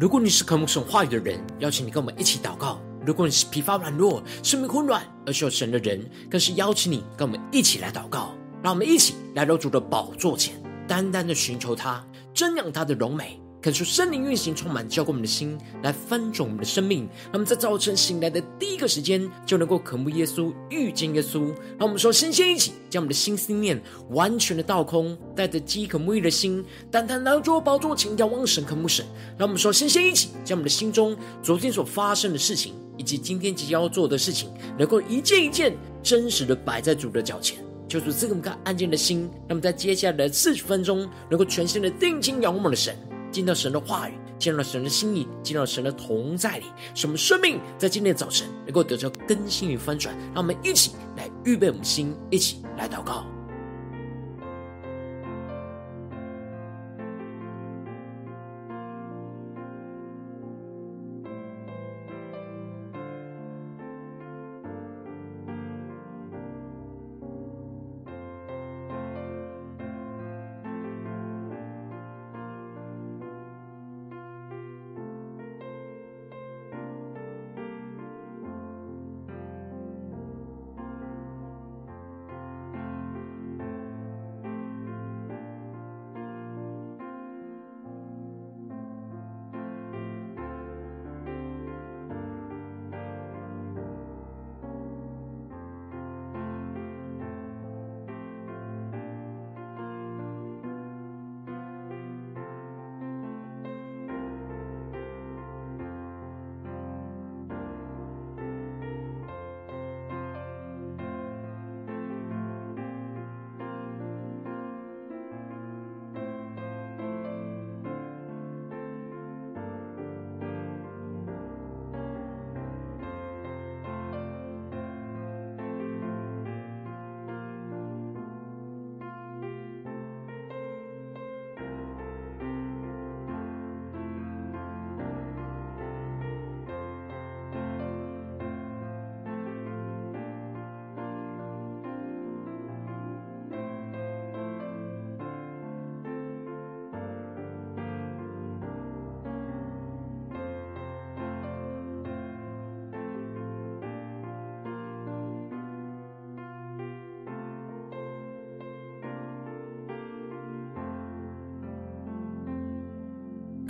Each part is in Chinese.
如果你是渴慕神话语的人，邀请你跟我们一起祷告；如果你是疲乏软弱、生命混乱而需要神的人，更是邀请你跟我们一起来祷告。让我们一起来到主的宝座前，单单的寻求他，瞻仰他的荣美。恳求圣灵运行，充满浇灌我们的心，来翻转我们的生命。让我们在早晨醒来的第一个时间，就能够渴慕耶稣，遇见耶稣。让我们说，先先一起将我们的心思念完全的倒空，带着饥渴沐浴的心，单单来到宝座前，仰望神，渴慕神。让我们说，先先一起将我们的心中昨天所发生的事情，以及今天即将要做的事情，能够一件一件真实的摆在主的脚前。求主赐给我们个安静的心，让我们在接下来的四十分钟，能够全心的定睛仰望的神。进到神的话语，进入到神的心意，进到神的同在里，使我们生命在今天的早晨能够得到更新与翻转。让我们一起来预备我们心，一起来祷告。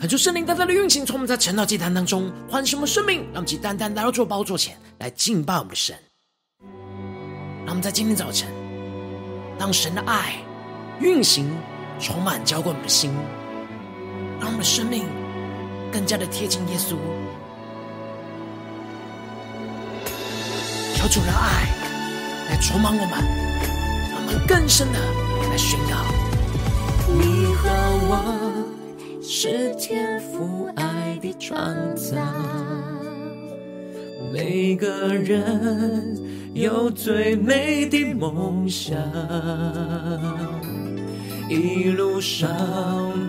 恳求圣灵单单的运行，从我们在晨祷祭坛当中唤醒我们生命，让我们单单来到主宝座前来敬拜我们的神。让我们在今天早晨，让神的爱运行，充满浇灌我们的心，让我们的生命更加的贴近耶稣。求主的爱来充满我们，让我们更深的来宣告你和我。是天赋爱的创造，每个人有最美的梦想，一路上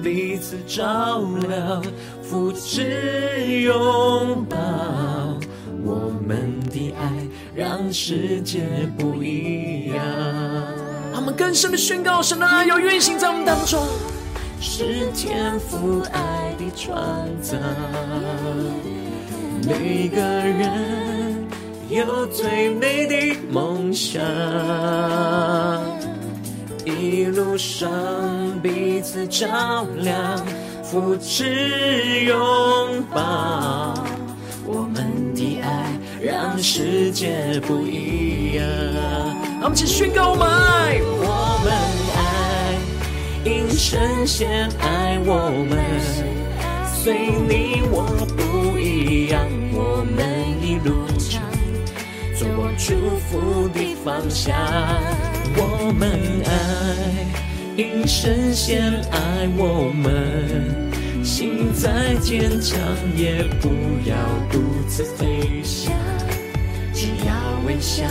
彼此照亮，扶持拥抱，我们的爱让世界不一样。他们更深的宣告，神的爱要运行在我们当中。是天赋爱的创造，每个人有最美的梦想，一路上彼此照亮，扶持拥抱，我们的爱让世界不一样。让我们一起宣告我们爱，我们。因神先爱我们，随你我不一样，我们一路唱走往祝福的方向。我们爱，因神先爱我们，心再坚强也不要独自飞翔，只要微笑，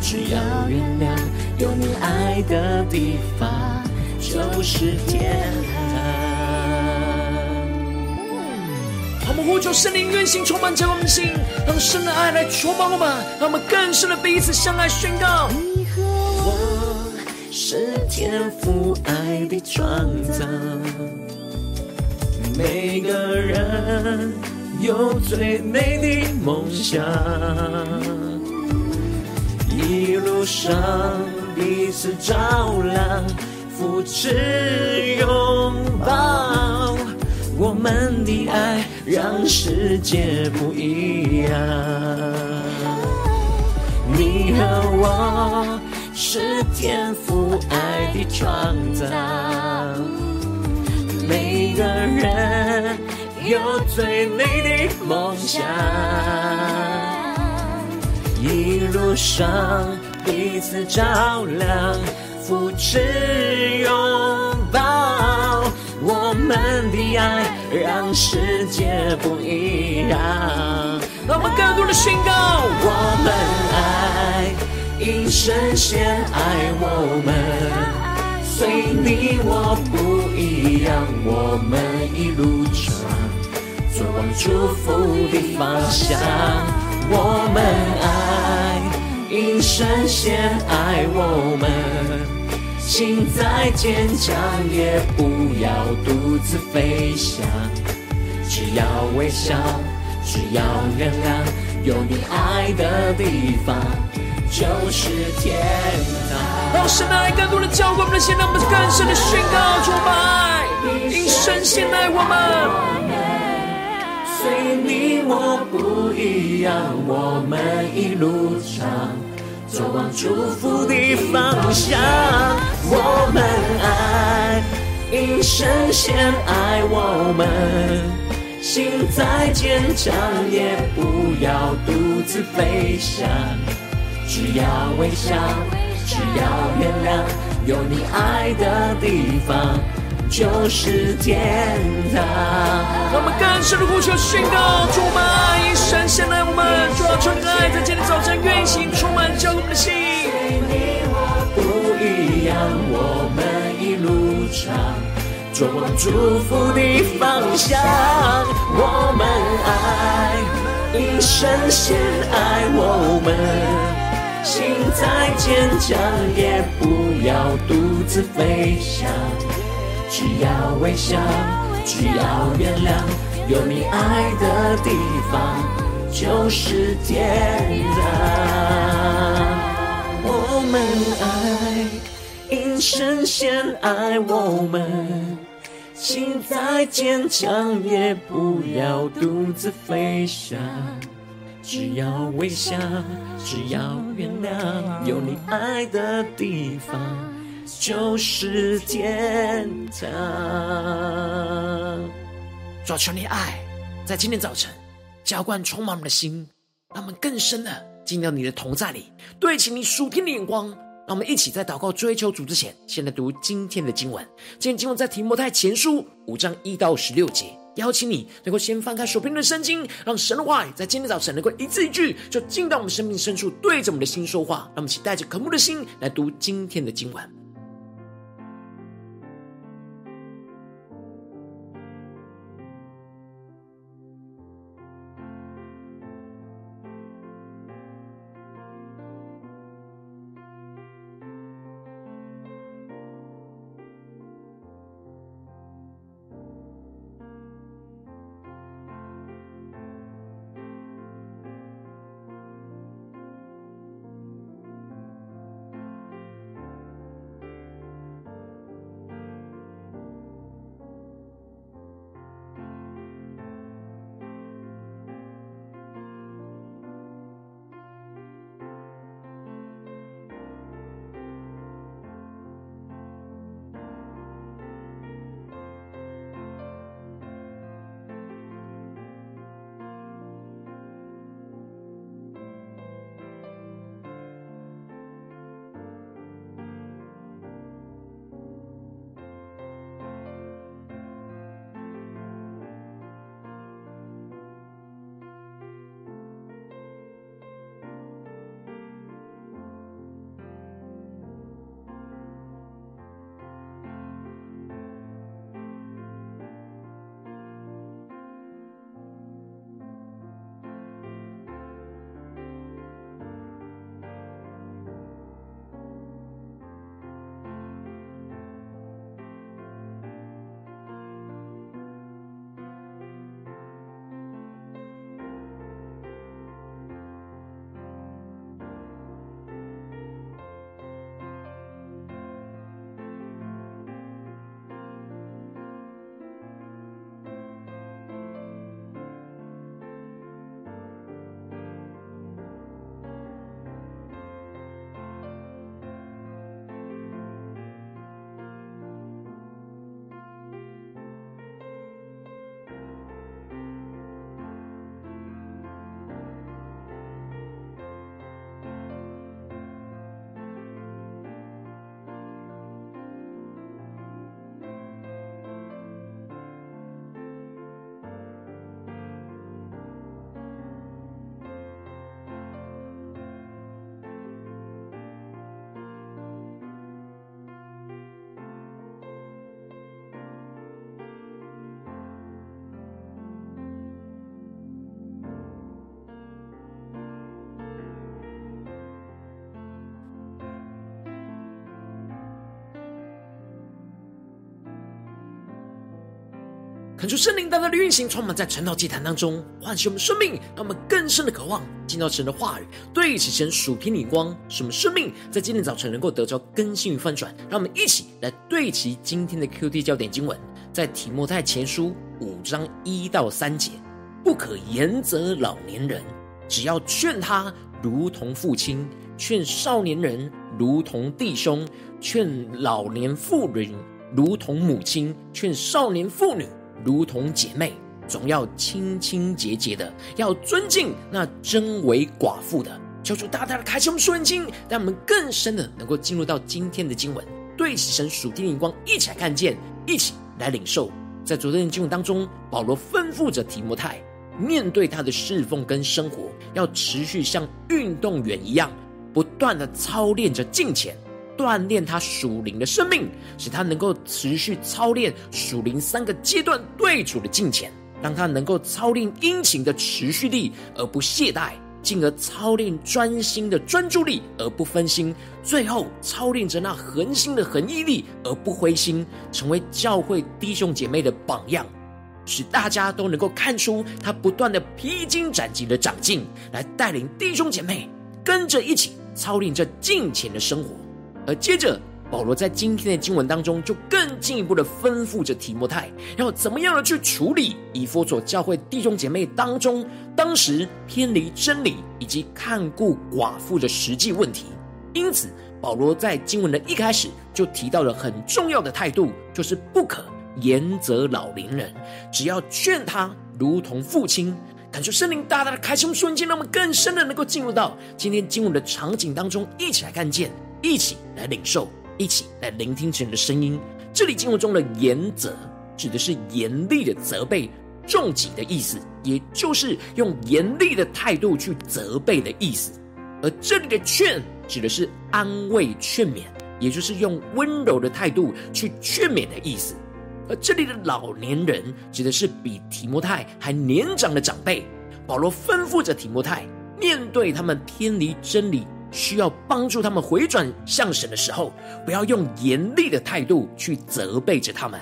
只要原谅，有你爱的地方。就是天堂。我们呼求圣灵运行，充满在我们心，让神的爱来充满我们，让我们更深的彼此相爱，宣告。你和我是天父爱的创造，每个人有最美的梦想，一路上彼此照亮，扶持拥抱。我们的爱让世界不一样。你和我是天赋爱的创造，每个人有最美的梦想，一路上彼此照亮，扶持拥抱。我们的爱让世界不一样，让我们更多的宣告。我们爱，因神先爱我们，随你我不一样。我们一路闯走往祝福的方向。我们爱，因神先爱我们。心再坚强，也不要独自飞翔。只要微笑，只要原谅，有你爱的地方就是天堂。让神的爱更多的浇灌我们的心，让我们更深的宣告出来。因神先爱我们，随你我不一样，我们一路上。走往祝福的方向，因神先爱我们，心再坚强也不要独自飞翔，只要微笑，只要原谅，有你爱的地方就是天堂。让我们更深的呼求宣告，主啊，因神先爱我们，主要纯爱在今天早晨运行，充满着我们的心。你我不一样，我们一路上说往祝福的方向。我们爱，因神先爱我们，心再坚强也不要独自飞翔。只要微笑，只要原谅，有你爱的地方就是天堂。我们爱，因神先爱我们，心再坚强也不要独自飞翔。只要微笑，只要原谅，有你爱的地方。就是天堂。主啊，求你爱在今天早晨浇灌充满我们的心，让我们更深的进到你的同在里，对齐你属天的眼光。让我们一起在祷告追求主之前，先来读今天的经文。今天经文在提摩太前书五章一到十六节。邀请你能够先翻开手边的圣经，让神的话语在今天早晨能够一字一句，就进到我们生命深处，对着我们的心说话。让我们一起带着渴慕的心来读今天的经文。恳求圣灵大大的运行，充满在晨祷祭坛当中，唤醒我们生命，让我们更深的渴望进到神的话语，对齐神属天的光，使我们生命在今天早晨能够得着更新与翻转。让我们一起来对齐今天的 QT 焦点经文，在提摩太前书五章一到三节：不可严责老年人，只要劝他如同父亲；劝少年人如同弟兄；劝老年妇人如同母亲；劝少年妇女。如同姐妹，总要清清洁洁的，要尊敬那真为寡妇的。求主大大的开启我们属灵经，让我们更深的能够进入到今天的经文，对齐神属天的眼光，一起来看见，一起来领受。在昨天的经文当中，保罗吩咐着提摩太，面对他的侍奉跟生活，要持续像运动员一样，不断的操练着敬虔。锻炼他属灵的生命，使他能够持续操练属灵三个阶段对主的敬虔，让他能够操练殷勤的持续力而不懈怠，进而操练专心的专注力而不分心，最后操练着那恒心的恒毅力而不灰心，成为教会弟兄姐妹的榜样，使大家都能够看出他不断的披荆斩棘的长进，来带领弟兄姐妹跟着一起操练这敬虔的生活。而接着，保罗在今天的经文当中，就更进一步的吩咐着提摩太，要怎么样的去处理以弗所教会弟兄姐妹当中当时偏离真理以及看顾寡妇的实际问题。因此，保罗在经文的一开始就提到了很重要的态度，就是不可严责老年人，只要劝他如同父亲。感受圣灵大大的开启，瞬间让我们更深的能够进入到今天经文的场景当中，一起来看见。一起来领受，一起来聆听神的声音。这里经文中的严责，指的是严厉的责备、重击的意思，也就是用严厉的态度去责备的意思。而这里的劝，指的是安慰、劝勉，也就是用温柔的态度去劝勉的意思。而这里的老年人，指的是比提摩太还年长的长辈。保罗吩咐着提摩太，面对他们偏离真理，需要帮助他们回转向神的时候，不要用严厉的态度去责备着他们，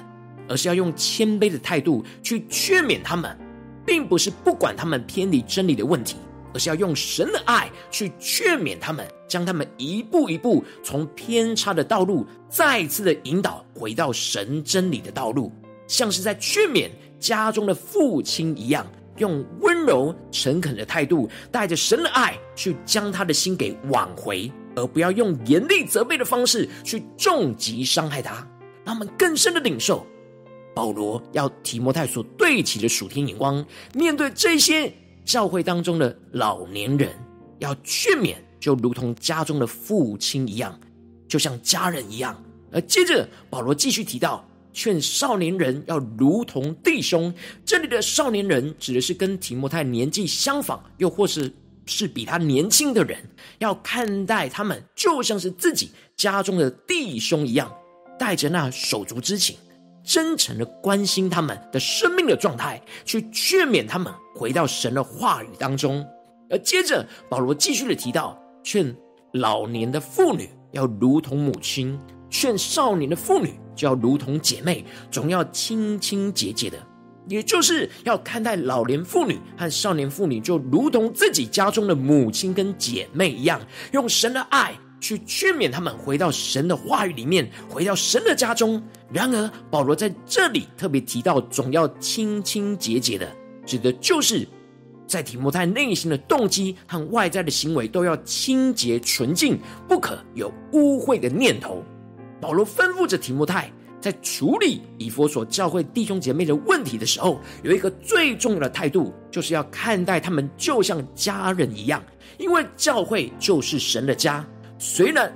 而是要用谦卑的态度去劝勉他们，并不是不管他们偏离真理的问题，而是要用神的爱去劝勉他们，将他们一步一步从偏差的道路再次的引导回到神真理的道路，像是在劝勉家中的父亲一样。用温柔诚恳的态度，带着神的爱去将他的心给挽回，而不要用严厉责备的方式去重击伤害他。让我们更深的领受保罗要提摩太所对齐的属天眼光，面对这些教会当中的老年人，要劝勉，就如同家中的父亲一样，就像家人一样。而接着保罗继续提到。劝少年人要如同弟兄，这里的少年人指的是跟提摩太年纪相仿，又或是是比他年轻的人，要看待他们就像是自己家中的弟兄一样，带着那手足之情，真诚的关心他们的生命的状态，去劝勉他们回到神的话语当中。而接着保罗继续的提到，劝老年的妇女要如同母亲，劝少年的妇女。就要如同姐妹，总要清清洁洁的，也就是要看待老年妇女和少年妇女，就如同自己家中的母亲跟姐妹一样，用神的爱去劝勉他们回到神的话语里面，回到神的家中。然而，保罗在这里特别提到，总要清清洁洁的，指的就是在提摩太内心的动机和外在的行为都要清洁纯净，不可有污秽的念头。保罗吩咐着提摩太，在处理以弗所教会弟兄姐妹的问题的时候，有一个最重要的态度，就是要看待他们就像家人一样，因为教会就是神的家。虽然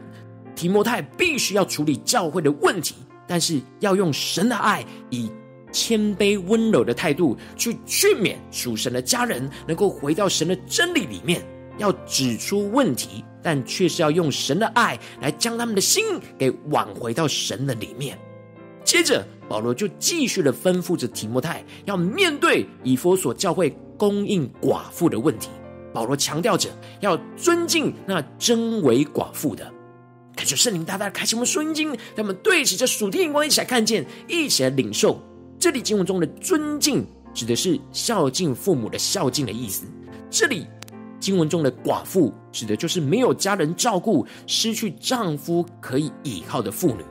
提摩太必须要处理教会的问题，但是要用神的爱，以谦卑温柔的态度去劝勉属神的家人，能够回到神的真理里面。要指出问题，但却是要用神的爱来将他们的心给挽回到神的里面。接着，保罗就继续的吩咐着提摩太，要面对以弗所教会供应寡妇的问题。保罗强调着要尊敬那真为寡妇的。感谢圣灵大大开启我们属灵经，让我们对齐这属天眼光，一起来看见，一起来领受。这里经文中的尊敬，指的是孝敬父母的孝敬的意思。这里经文中的寡妇，指的就是没有家人照顾、失去丈夫可以依靠的妇女。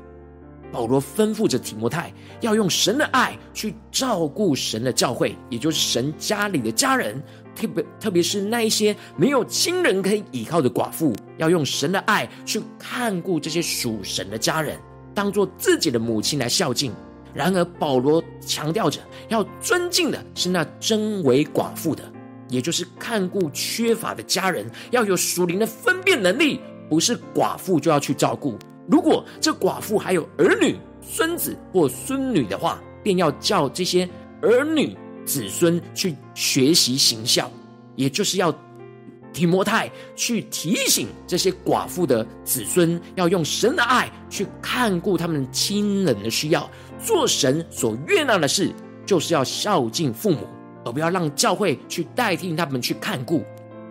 保罗吩咐着提摩太，要用神的爱去照顾神的教会，也就是神家里的家人，特别特别是那一些没有亲人可以依靠的寡妇，要用神的爱去看顾这些属神的家人，当做自己的母亲来孝敬。然而，保罗强调着要尊敬的是那真为寡妇的，也就是看顾缺乏的家人，要有属灵的分辨能力，不是寡妇就要去照顾。如果这寡妇还有儿女、孙子或孙女的话，便要叫这些儿女、子孙去学习行孝，也就是要提摩太去提醒这些寡妇的子孙，要用神的爱去看顾他们亲人的需要，做神所悦纳的事，就是要孝敬父母，而不要让教会去代替他们去看顾。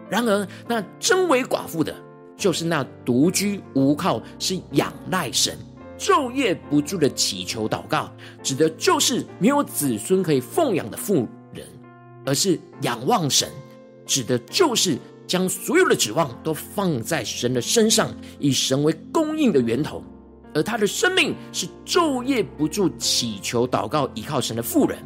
然而，那真为寡妇的。就是那独居无靠，是仰赖神，昼夜不住的祈求祷告，指的就是没有子孙可以奉养的妇人，而是仰望神，指的就是将所有的指望都放在神的身上，以神为供应的源头，而他的生命是昼夜不住祈求祷告，依靠神的妇人，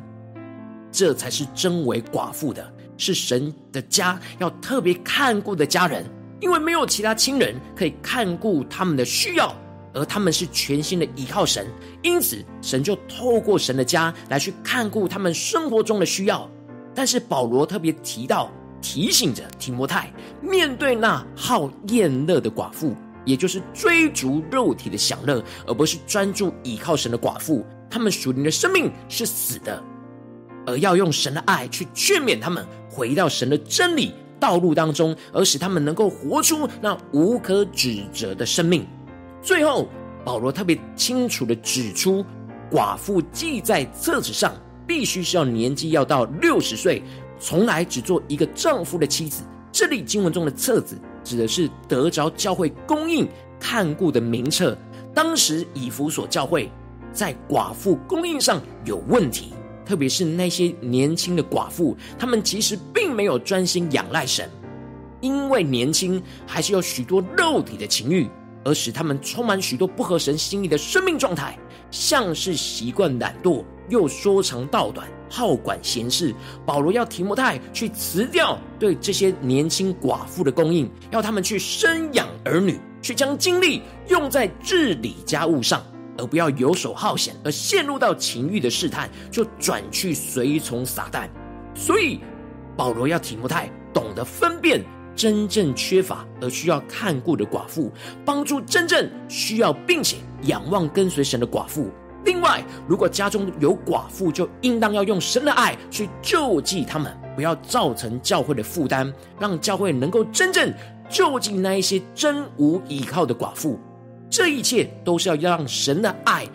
这才是真为寡妇的，是神的家要特别看顾的家人。因为没有其他亲人可以看顾他们的需要，而他们是全心的依靠神，因此神就透过神的家来去看顾他们生活中的需要。但是保罗特别提到，提醒着提摩太，面对那好宴乐的寡妇，也就是追逐肉体的享乐，而不是专注依靠神的寡妇，他们属灵的生命是死的，而要用神的爱去劝勉他们回到神的真理道路当中，而使他们能够活出那无可指责的生命。最后，保罗特别清楚的指出，寡妇记在册子上，必须是要年纪要到六十岁，从来只做一个丈夫的妻子。这里经文中的册子，指的是得着教会供应看顾的名册。当时以弗所教会在寡妇供应上有问题。特别是那些年轻的寡妇，他们其实并没有专心仰赖神，因为年轻还是有许多肉体的情欲，而使他们充满许多不合神心意的生命状态，像是习惯懒惰，又说长道短，好管闲事。保罗要提摩太去辞掉对这些年轻寡妇的供应，要他们去生养儿女，去将精力用在治理家务上。而不要游手好闲，而陷入到情欲的试探，就转去随从撒旦。所以保罗要提摩太懂得分辨真正缺乏而需要看顾的寡妇，帮助真正需要并且仰望跟随神的寡妇。另外，如果家中有寡妇，就应当要用神的爱去救济他们，不要造成教会的负担，让教会能够真正救济那一些真无依靠的寡妇。这一切都是要让神的爱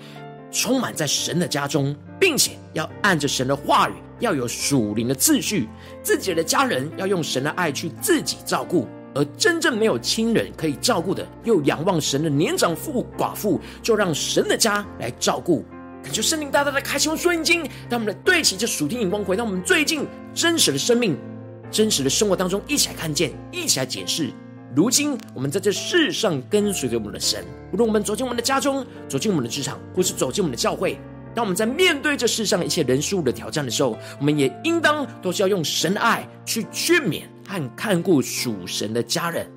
充满在神的家中，并且要按着神的话语，要有属灵的秩序。自己的家人要用神的爱去自己照顾，而真正没有亲人可以照顾的，又仰望神的年长妇寡妇，就让神的家来照顾。感谢圣灵大大的开启我们属灵经，让我们来对齐这属天眼光，回到我们最近真实的生命、真实的生活当中，一起来看见，一起来解释。如今，我们在这世上跟随着我们的神，无论我们走进我们的家中，走进我们的职场，或是走进我们的教会，当我们在面对这世上一切人事物的挑战的时候，我们也应当都是要用神的爱去劝勉和看顾属神的家人。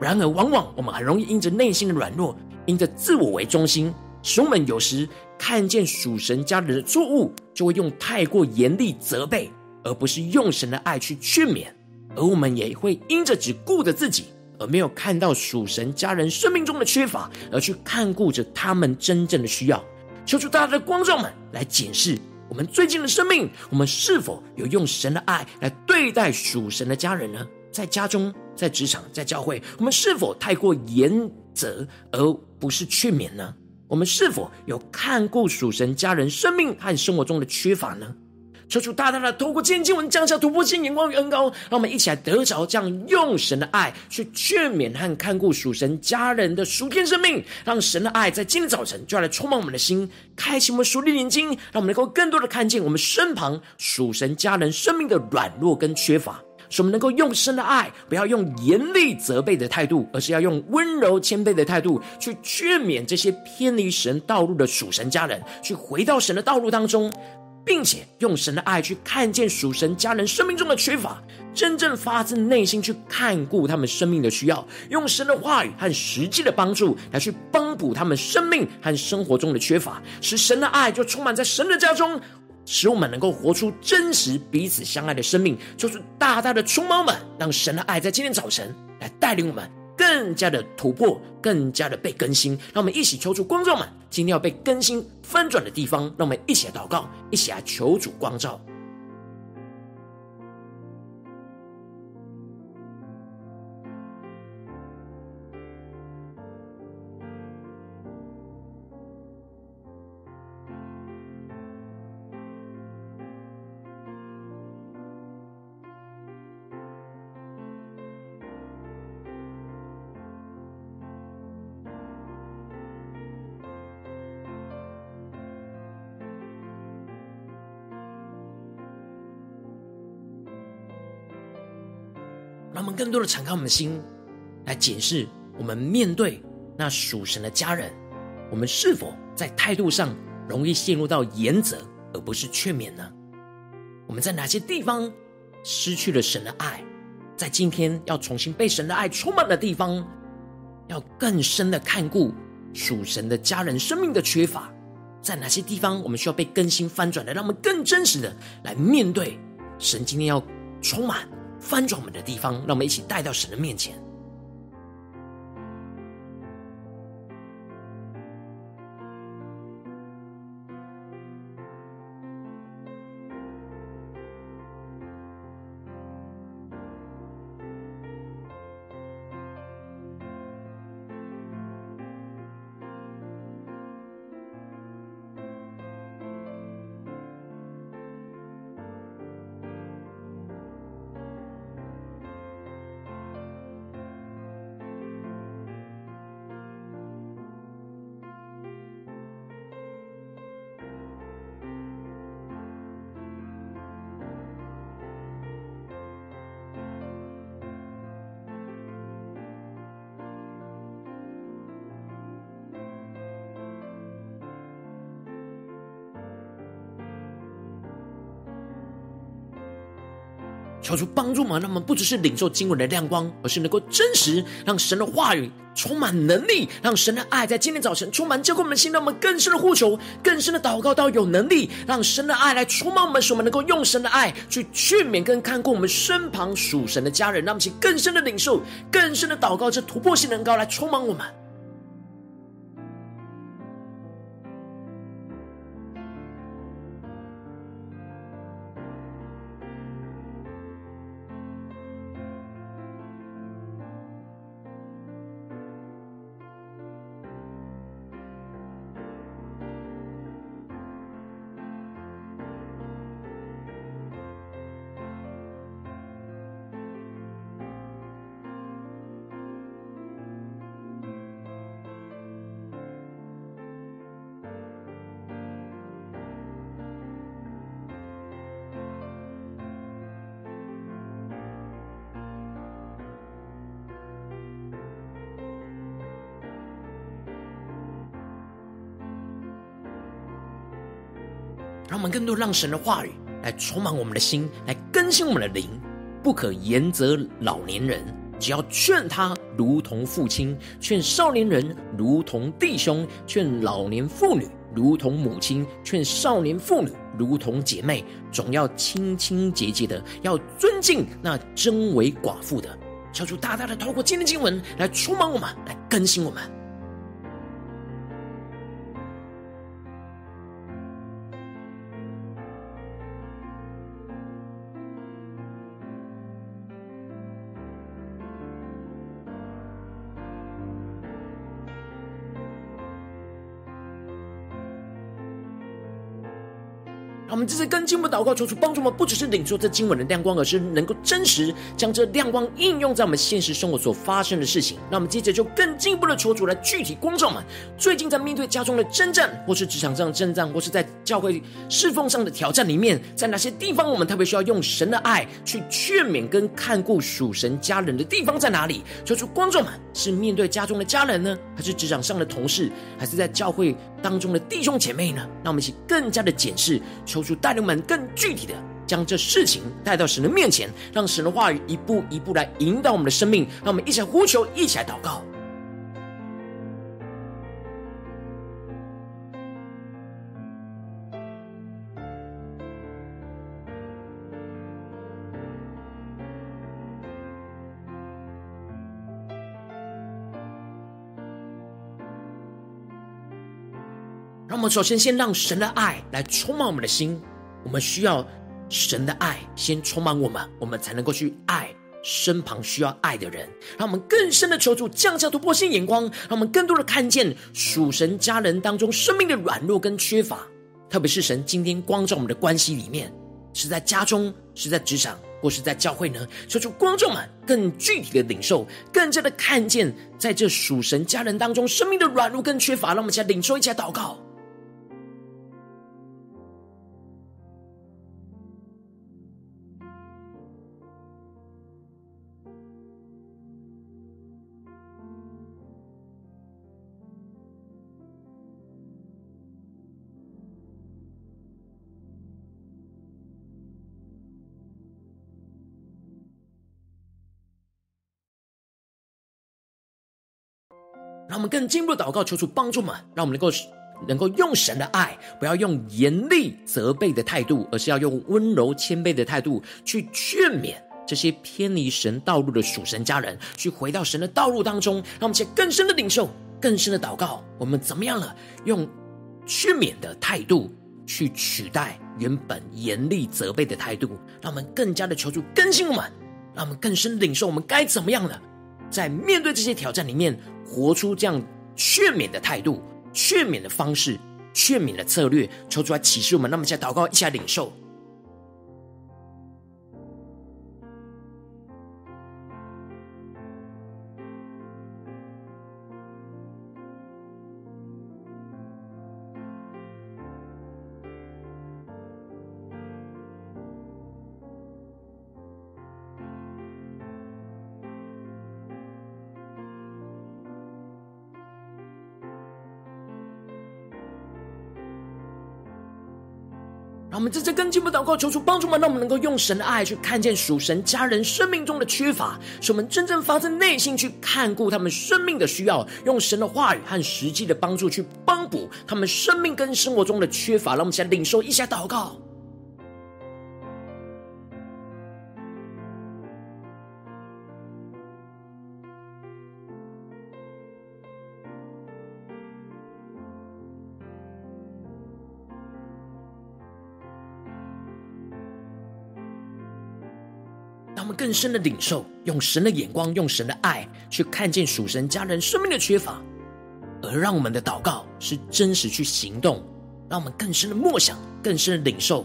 然而，往往我们很容易因着内心的软弱，因着自我为中心，使我们有时看见属神家人的错误，就会用太过严厉责备，而不是用神的爱去劝勉。而我们也会因着只顾着自己。而没有看到属神家人生命中的缺乏，而去看顾着他们真正的需要。求主大家的光照们来检视我们最近的生命，我们是否有用神的爱来对待属神的家人呢？在家中、在职场、在教会，我们是否太过严责，而不是劝勉呢？我们是否有看顾属神家人生命和生活中的缺乏呢？求主大大的透过今天经文降下突破性眼光与恩膏，让我们一起来得着这样用神的爱去劝勉和看顾属神家人的属天生命，让神的爱在今天早晨就要来充满我们的心，开启我们属灵眼睛，让我们能够更多的看见我们身旁属神家人生命的软弱跟缺乏。使我们能够用神的爱，不要用严厉责备的态度，而是要用温柔谦卑的态度去劝勉这些偏离神道路的属神家人，去回到神的道路当中，并且用神的爱去看见属神家人生命中的缺乏，真正发自内心去看顾他们生命的需要，用神的话语和实际的帮助来去帮补他们生命和生活中的缺乏，使神的爱就充满在神的家中。使我们能够活出真实彼此相爱的生命，就是大大的充满们，让神的爱在今天早晨来带领我们更加的突破，更加的被更新。让我们一起抽出光照们，今天要被更新翻转的地方，让我们一起来祷告，一起来求主光照。多的敞开我们的心，来检视我们面对那属神的家人，我们是否在态度上容易陷入到严责，而不是劝勉呢？我们在哪些地方失去了神的爱？在今天要重新被神的爱充满的地方，要更深的看顾属神的家人生命的缺乏，在哪些地方我们需要被更新翻转的？让我们更真实的来面对神今天要充满。翻转我们的地方，让我们一起带到神的面前。求主帮助嘛，让我们不只是领受经文的亮光，而是能够真实让神的话语充满能力，让神的爱在今天早晨充满浇灌我们的心，让我们更深的呼求，更深的祷告到有能力，让神的爱来充满我们，使我们能够用神的爱去劝勉跟看顾我们身旁属神的家人，让我们去更深的领受，更深的祷告，这突破性能高来充满我们。让我们更多让神的话语来充满我们的心，来更新我们的灵。不可严责老年人，只要劝他如同父亲；劝少年人如同弟兄；劝老年妇女如同母亲；劝少年妇女如同姐妹。总要清清洁洁的，要尊敬那真为寡妇的。求主大大的透过今天经文来充满我们，来更新我们。我们这次更进一步祷告，求主帮助我们，不只是领受这经文的亮光，而是能够真实将这亮光应用在我们现实生活所发生的事情。那我们接着就更进一步的求主来具体光照们。最近在面对家中的征战，或是职场上的征战，或是在教会侍奉上的挑战里面，在哪些地方我们特别需要用神的爱去劝勉跟看顾属神家人的地方在哪里？求主光照们，是面对家中的家人呢，还是职场上的同事，还是在教会当中的弟兄姐妹呢？让我们一起更加的检视。求主带领们更具体的将这事情带到神的面前，让神的话语一步一步来引导我们的生命。让我们一起来呼求，一起来祷告。首先先让神的爱来充满我们的心。我们需要神的爱先充满我们，我们才能够去爱身旁需要爱的人。让我们更深的求主降下突破性眼光，让我们更多的看见属神家人当中生命的软弱跟缺乏。特别是神今天光照我们的关系里面，是在家中，是在职场，或是在教会呢？求主光照们更具体的领受，更加的看见在这属神家人当中生命的软弱跟缺乏。让我们一起来领受，一起来祷告。让我们更进一步的祷告，求主帮助我们，让我们能够能够用神的爱，不要用严厉责备的态度，而是要用温柔谦卑的态度去劝勉这些偏离神道路的属神家人，去回到神的道路当中。让我们且更深的领受，更深的祷告，我们怎么样了？用劝勉的态度去取代原本严厉责备的态度，让我们更加的求主更新我们，让我们更深领受我们该怎么样了。在面对这些挑战里面，活出这样劝勉的态度、劝勉的方式、劝勉的策略，抽出来启示我们。那么，再祷告，一下领受。让我们真正跟进一步祷告，求出帮助们，让我们能够用神的爱去看见属神家人生命中的缺乏，使我们真正发自内心去看顾他们生命的需要，用神的话语和实际的帮助去帮补他们生命跟生活中的缺乏。让我们先领受一下祷告。更深的领受，用神的眼光，用神的爱去看见属神家人生命的缺乏，而让我们的祷告是真实去行动，让我们更深的默想，更深的领受，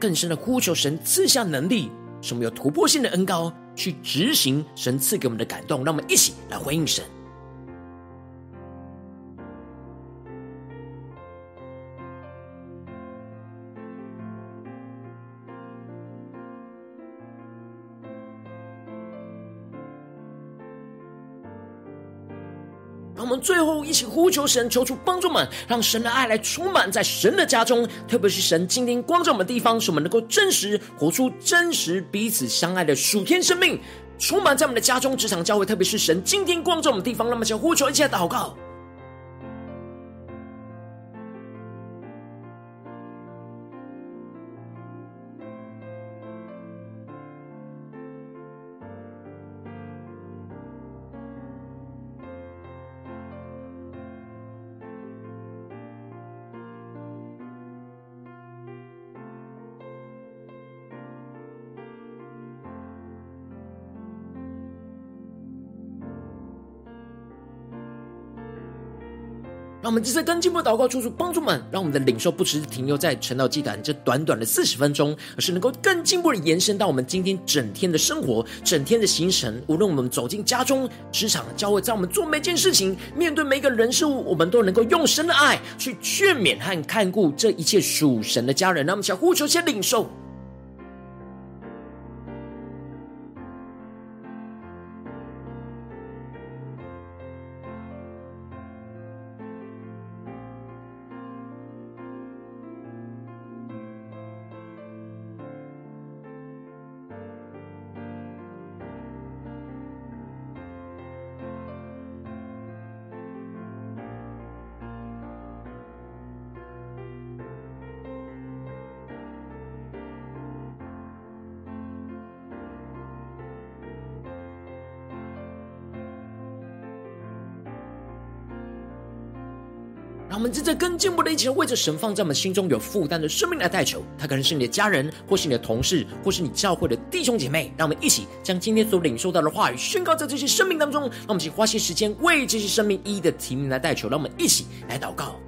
更深的呼求神赐下能力，使我们有突破性的恩膏去执行神赐给我们的感动。让我们一起来回应神。最后一起呼求神，求出帮助们，让神的爱来充满在神的家中，特别是神今天光照我们的地方，使我们能够真实活出真实彼此相爱的属天生命，充满在我们的家中、职场、教会，特别是神今天光照我们的地方，那么就呼求一切祷告。我们这次跟进步祷告，求主帮助们，让我们的领受不只是停留在晨祷祭坛这短短的四十分钟，而是能够更进一步的延伸到我们今天整天的生活、整天的行程。无论我们走进家中、职场、教会，在我们做每件事情、面对每一个人事物，我们都能够用神的爱去劝勉和看顾这一切属神的家人。让我们想呼求，先领受。让我们在这更进步的一起，为着神放在我们心中有负担的生命来代求。他可能是你的家人，或是你的同事，或是你教会的弟兄姐妹。让我们一起将今天所领受到的话语宣告在这些生命当中。让我们一起花些时间为这些生命一一的提名来代求。让我们一起来祷告。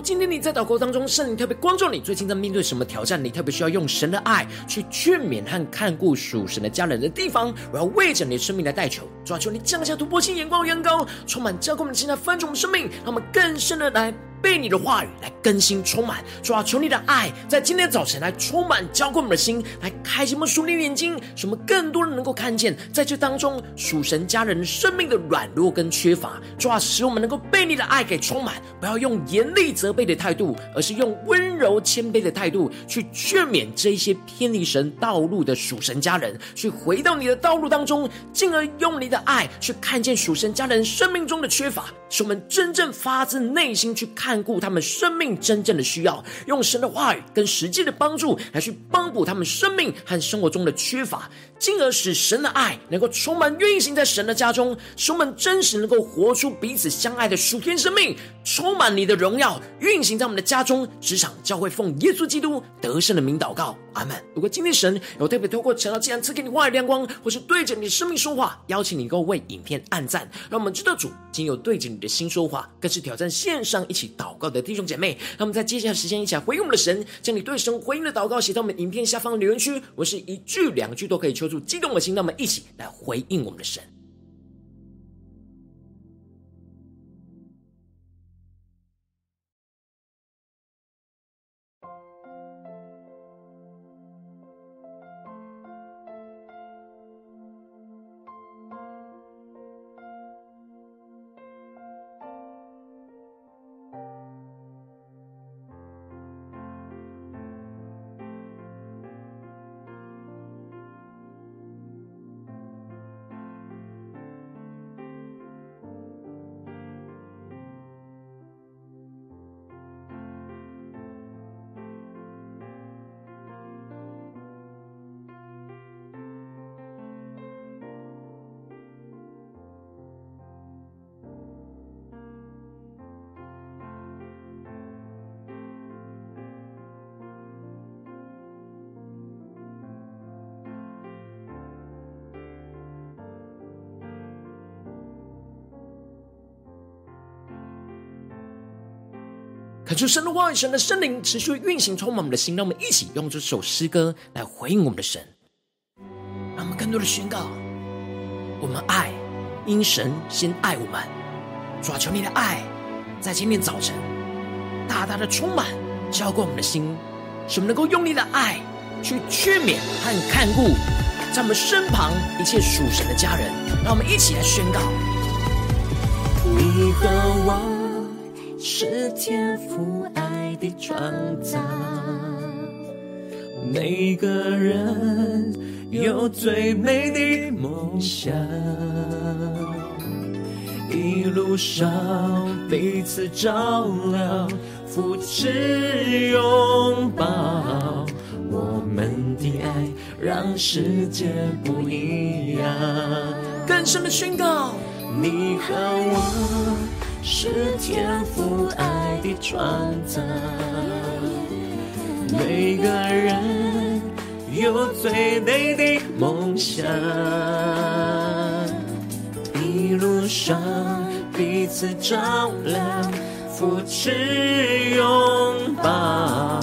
今天你在祷告当中，圣灵特别光照你，最近在面对什么挑战？你特别需要用神的爱去劝勉和看顾属神的家人的地方，我要为着你的生命来代求，抓住，你降下突破性眼光，远高，充满教灌我们现在翻转我们生命，让我们更深的来。被你的话语来更新充满，主啊，求你的爱在今天早晨来充满浇灌我们的心，来开启我们属灵眼睛，使我们更多人能够看见，在这当中属神家人生命的软弱跟缺乏。主啊，使我们能够被你的爱给充满，不要用严厉责备的态度，而是用温柔谦卑的态度去劝勉这一些偏离神道路的属神家人，去回到你的道路当中，进而用你的爱去看见属神家人生命中的缺乏，使我们真正发自内心去看。看顾他们生命真正的需要，用神的话语跟实际的帮助来去帮补他们生命和生活中的缺乏，进而使神的爱能够充满运行在神的家中，使我们真实能够活出彼此相爱的属天生命，充满你的荣耀运行在我们的家中、职场、教会，奉耶稣基督得胜的名祷告，阿门。如果今天神有特别透过晨祷祭坛赐给你话语亮光，或是对着你的生命说话，邀请你能够为影片按赞，让我们知道主今有对着你的心说话，更是挑战线上一起祷告的弟兄姐妹，那么在接下来时间一起来回应我们的神，将你对神回应的祷告写到我们影片下方的留言区，我是一句两句都可以求激动的心，那么一起来回应我们的神。恳求神的话语、神的圣灵持续运行，充满我们的心。让我们一起用这首诗歌来回应我们的神，让我们更多的宣告：我们爱，因神先爱我们。主啊，求你的爱在今天早晨大大的充满，浇灌我们的心，使我们能够用你的爱去劝勉和看顾在我们身旁一切属神的家人。让我们一起来宣告：你和我。是天父爱的创造。每个人有最美的梦想，一路上彼此照料、扶持、拥抱。我们的爱让世界不一样。更深的宣告，你和我是天赋爱的创造。每个人有最美的梦想，一路上彼此照亮、扶持、拥抱，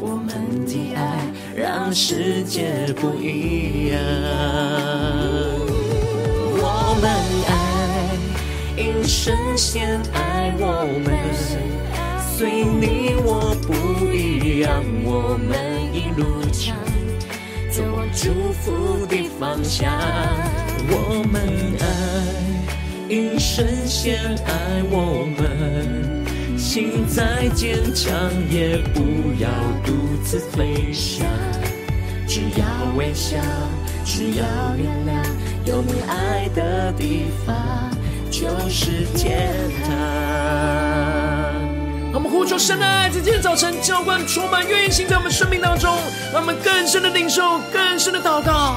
我们的爱让世界不一样。我们神先爱我们。随你我不一样，我们一路唱走往祝福的方向。我们爱，因神先爱我们，心再坚强也不要独自飞翔。只要微笑，只要原谅，有你爱的地方就是天堂。我们呼求神的爱，在今天早晨浇灌、充满、运行在我们生命当中，让我们更深的领受、更深的祷告。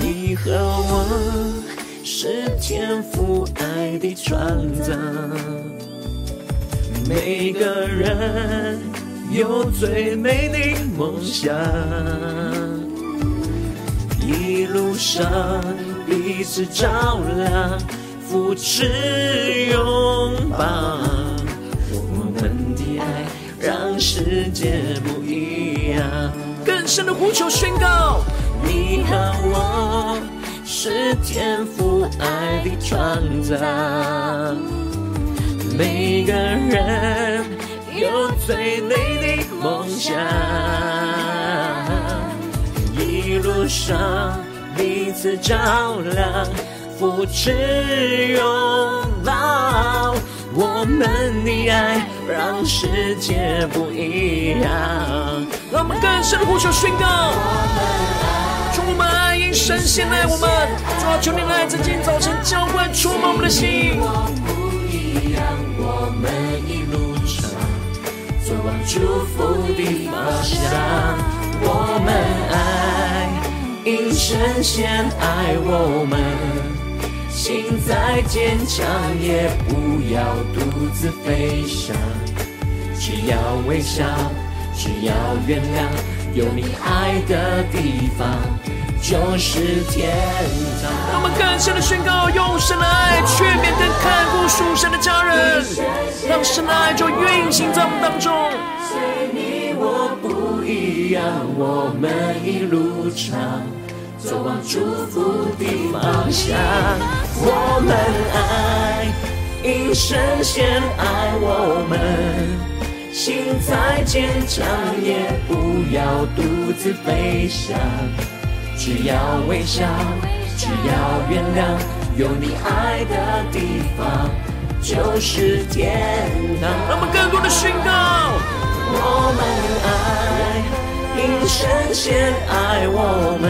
你和我是天赋爱的创造，每个人有最美的梦想，一路上彼此照亮、扶持、拥抱。我们的爱让世界不一样，更深的呼求宣告：你和我是天赋爱的创造，每个人有最美的梦想，一路上彼此照亮，扶持拥抱。我们的爱让世界不一样，让我们更深的呼求宣告。主，我们爱因神先爱我们，主啊，求你来在今天早晨浇灌触摸我们的心。往祝福的方向。我们爱因神先爱我们。心再坚强，也不要独自飞翔。只要微笑，只要原谅，有你爱的地方就是天堂。让我们更深的宣告，用神的爱劝勉跟看顾属神的家人，让神的爱就运行在我们当中。随你我不一样，我们一路上。走往祝福的方向，我们爱，因神先爱我们。心再坚强，也不要独自飞翔。只要微笑，只要原谅，有你爱的地方就是天堂。让我们更多的宣告，我们爱。因神先爱我们，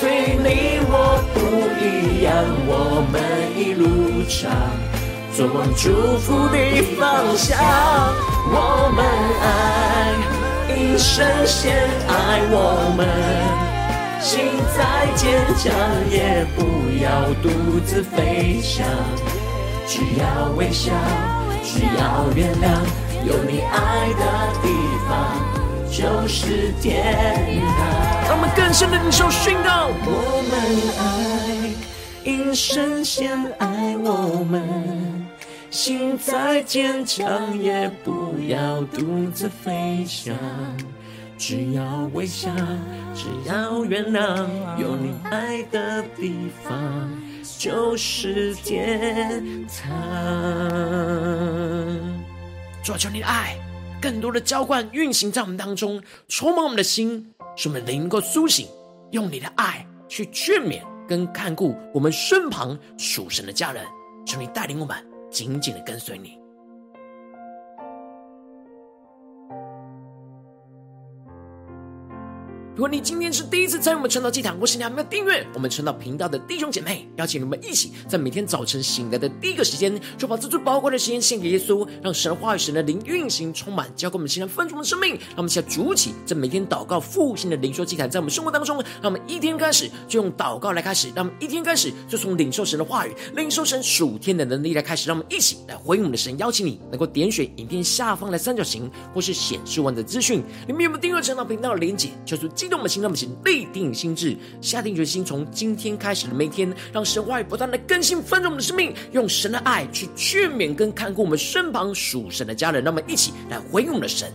随你我不一样，我们一路唱走往祝福的方向。我们爱，一生先爱我们，心再坚强也不要独自飞翔，只要微笑，只要原谅，有你爱的地方。就是天堂。我们更深的领受宣告。我们爱，因神先爱我们，心再坚强也不要独自飞翔。只要微笑，只要原谅，有你爱的地方就是天堂。主求你的爱。更多的浇灌运行在我们当中，充满我们的心，使我们能够苏醒，用你的爱去劝勉跟看顾我们身旁属神的家人。求你带领我们紧紧的跟随你。如果你今天是第一次参与我们晨祷祭坛，或是你还没有订阅我们晨祷频道的弟兄姐妹，邀请你们一起在每天早晨醒来的第一个时间，就把这最宝贵的时间献给耶稣，让神的话语、神的灵运行充满，交给我们现在分足的生命。让我们现在筑起这每天祷告复兴的灵修祭坛，在我们生活当中，让我们一天开始就用祷告来开始，让我们一天开始就从领受神的话语、领受神属天的能力来开始，让我们一起来回应我们的神。邀请你能够点选影片下方的三角形，或是显示完的资讯，里面有没有订阅晨祷频道的连结？求主激动我们心，让我们请立定心智，下定决心，从今天开始的每天，让神话语不断的更新翻转我们的生命，用神的爱去劝勉跟看顾我们身旁属神的家人，让我们一起来回应我们的神。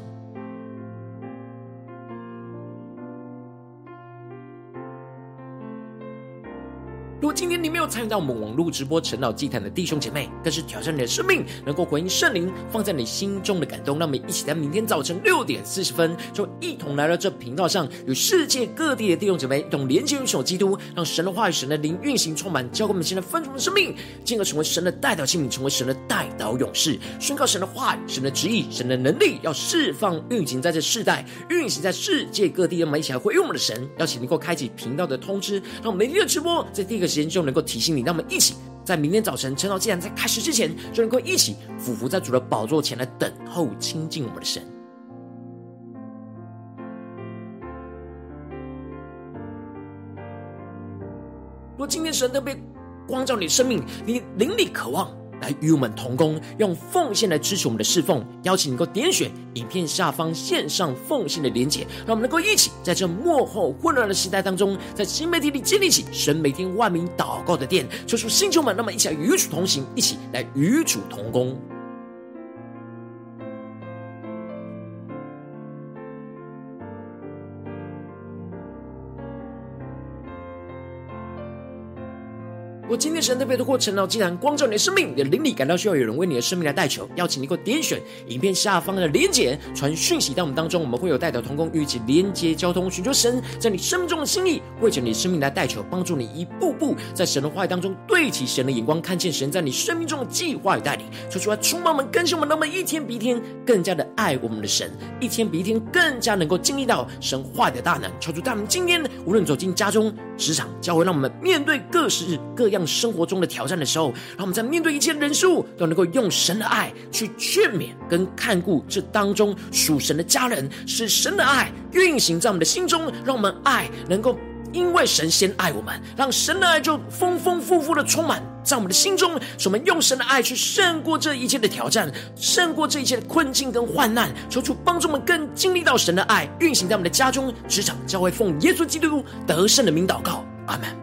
有参与到我们网络直播晨祷祭坛的弟兄姐妹，更是挑战你的生命，能够回应圣灵放在你心中的感动。让我们一起在明天早晨六点四十分，就一同来到这频道上，与世界各地的弟兄姐妹一同连接与守基督，让神的话语、神的灵运行充满，教给我们现在分盛的生命，进而成为神的代表器皿，成为神的代祷勇士，宣告神的话语、神的旨意、神的能力，要释放运行在这世代，运行在世界各地。让我们一起来回应我们的神，邀请能够开启频道的通知，让我们每天的直播在第一个。时间就能够提醒你，让我们一起在明天早晨晨祷既然在开始之前，就能够一起俯伏在主的宝座前来等候亲近我们的神。若今天神特别光照你的生命，你灵里渴望。来与我们同工，用奉献来支持我们的侍奉。邀请你能够点选影片下方线上奉献的连结，让我们能够一起在这幕后混乱的时代当中，在新媒体里建立起神每天万名祷告的殿。求主星球们，那么一起来与主同行，一起来与主同工。今天神特别的过程呢既然光照你的生命，你的灵里感到需要有人为你的生命来代求，邀请你给我点选影片下方的连结，传讯息到我们当中，我们会有代表同工与一起连接交通，寻求神在你生命中的心意，为着你生命来代求，帮助你一步步在神的话语当中对齐神的眼光，看见神在你生命中的计划与带领，说出来充满我们，更新我们，那么一天比一天更加的爱我们的神，一天比一天更加能够经历到神话语的大能。求主带我们今天无论走进家中、职场、教会，让我们面对各式各样。生活中的挑战的时候，让我们在面对一切人事物，都能够用神的爱去劝勉跟看顾这当中属神的家人，使神的爱运行在我们的心中，让我们爱能够因为神先爱我们，让神的爱就丰丰富富的充满在我们的心中，使我们用神的爱去胜过这一切的挑战，胜过这一切的困境跟患难，求主帮助我们更经历到神的爱运行在我们的家中、职场、教会，奉耶稣基督得胜的名祷告，阿门。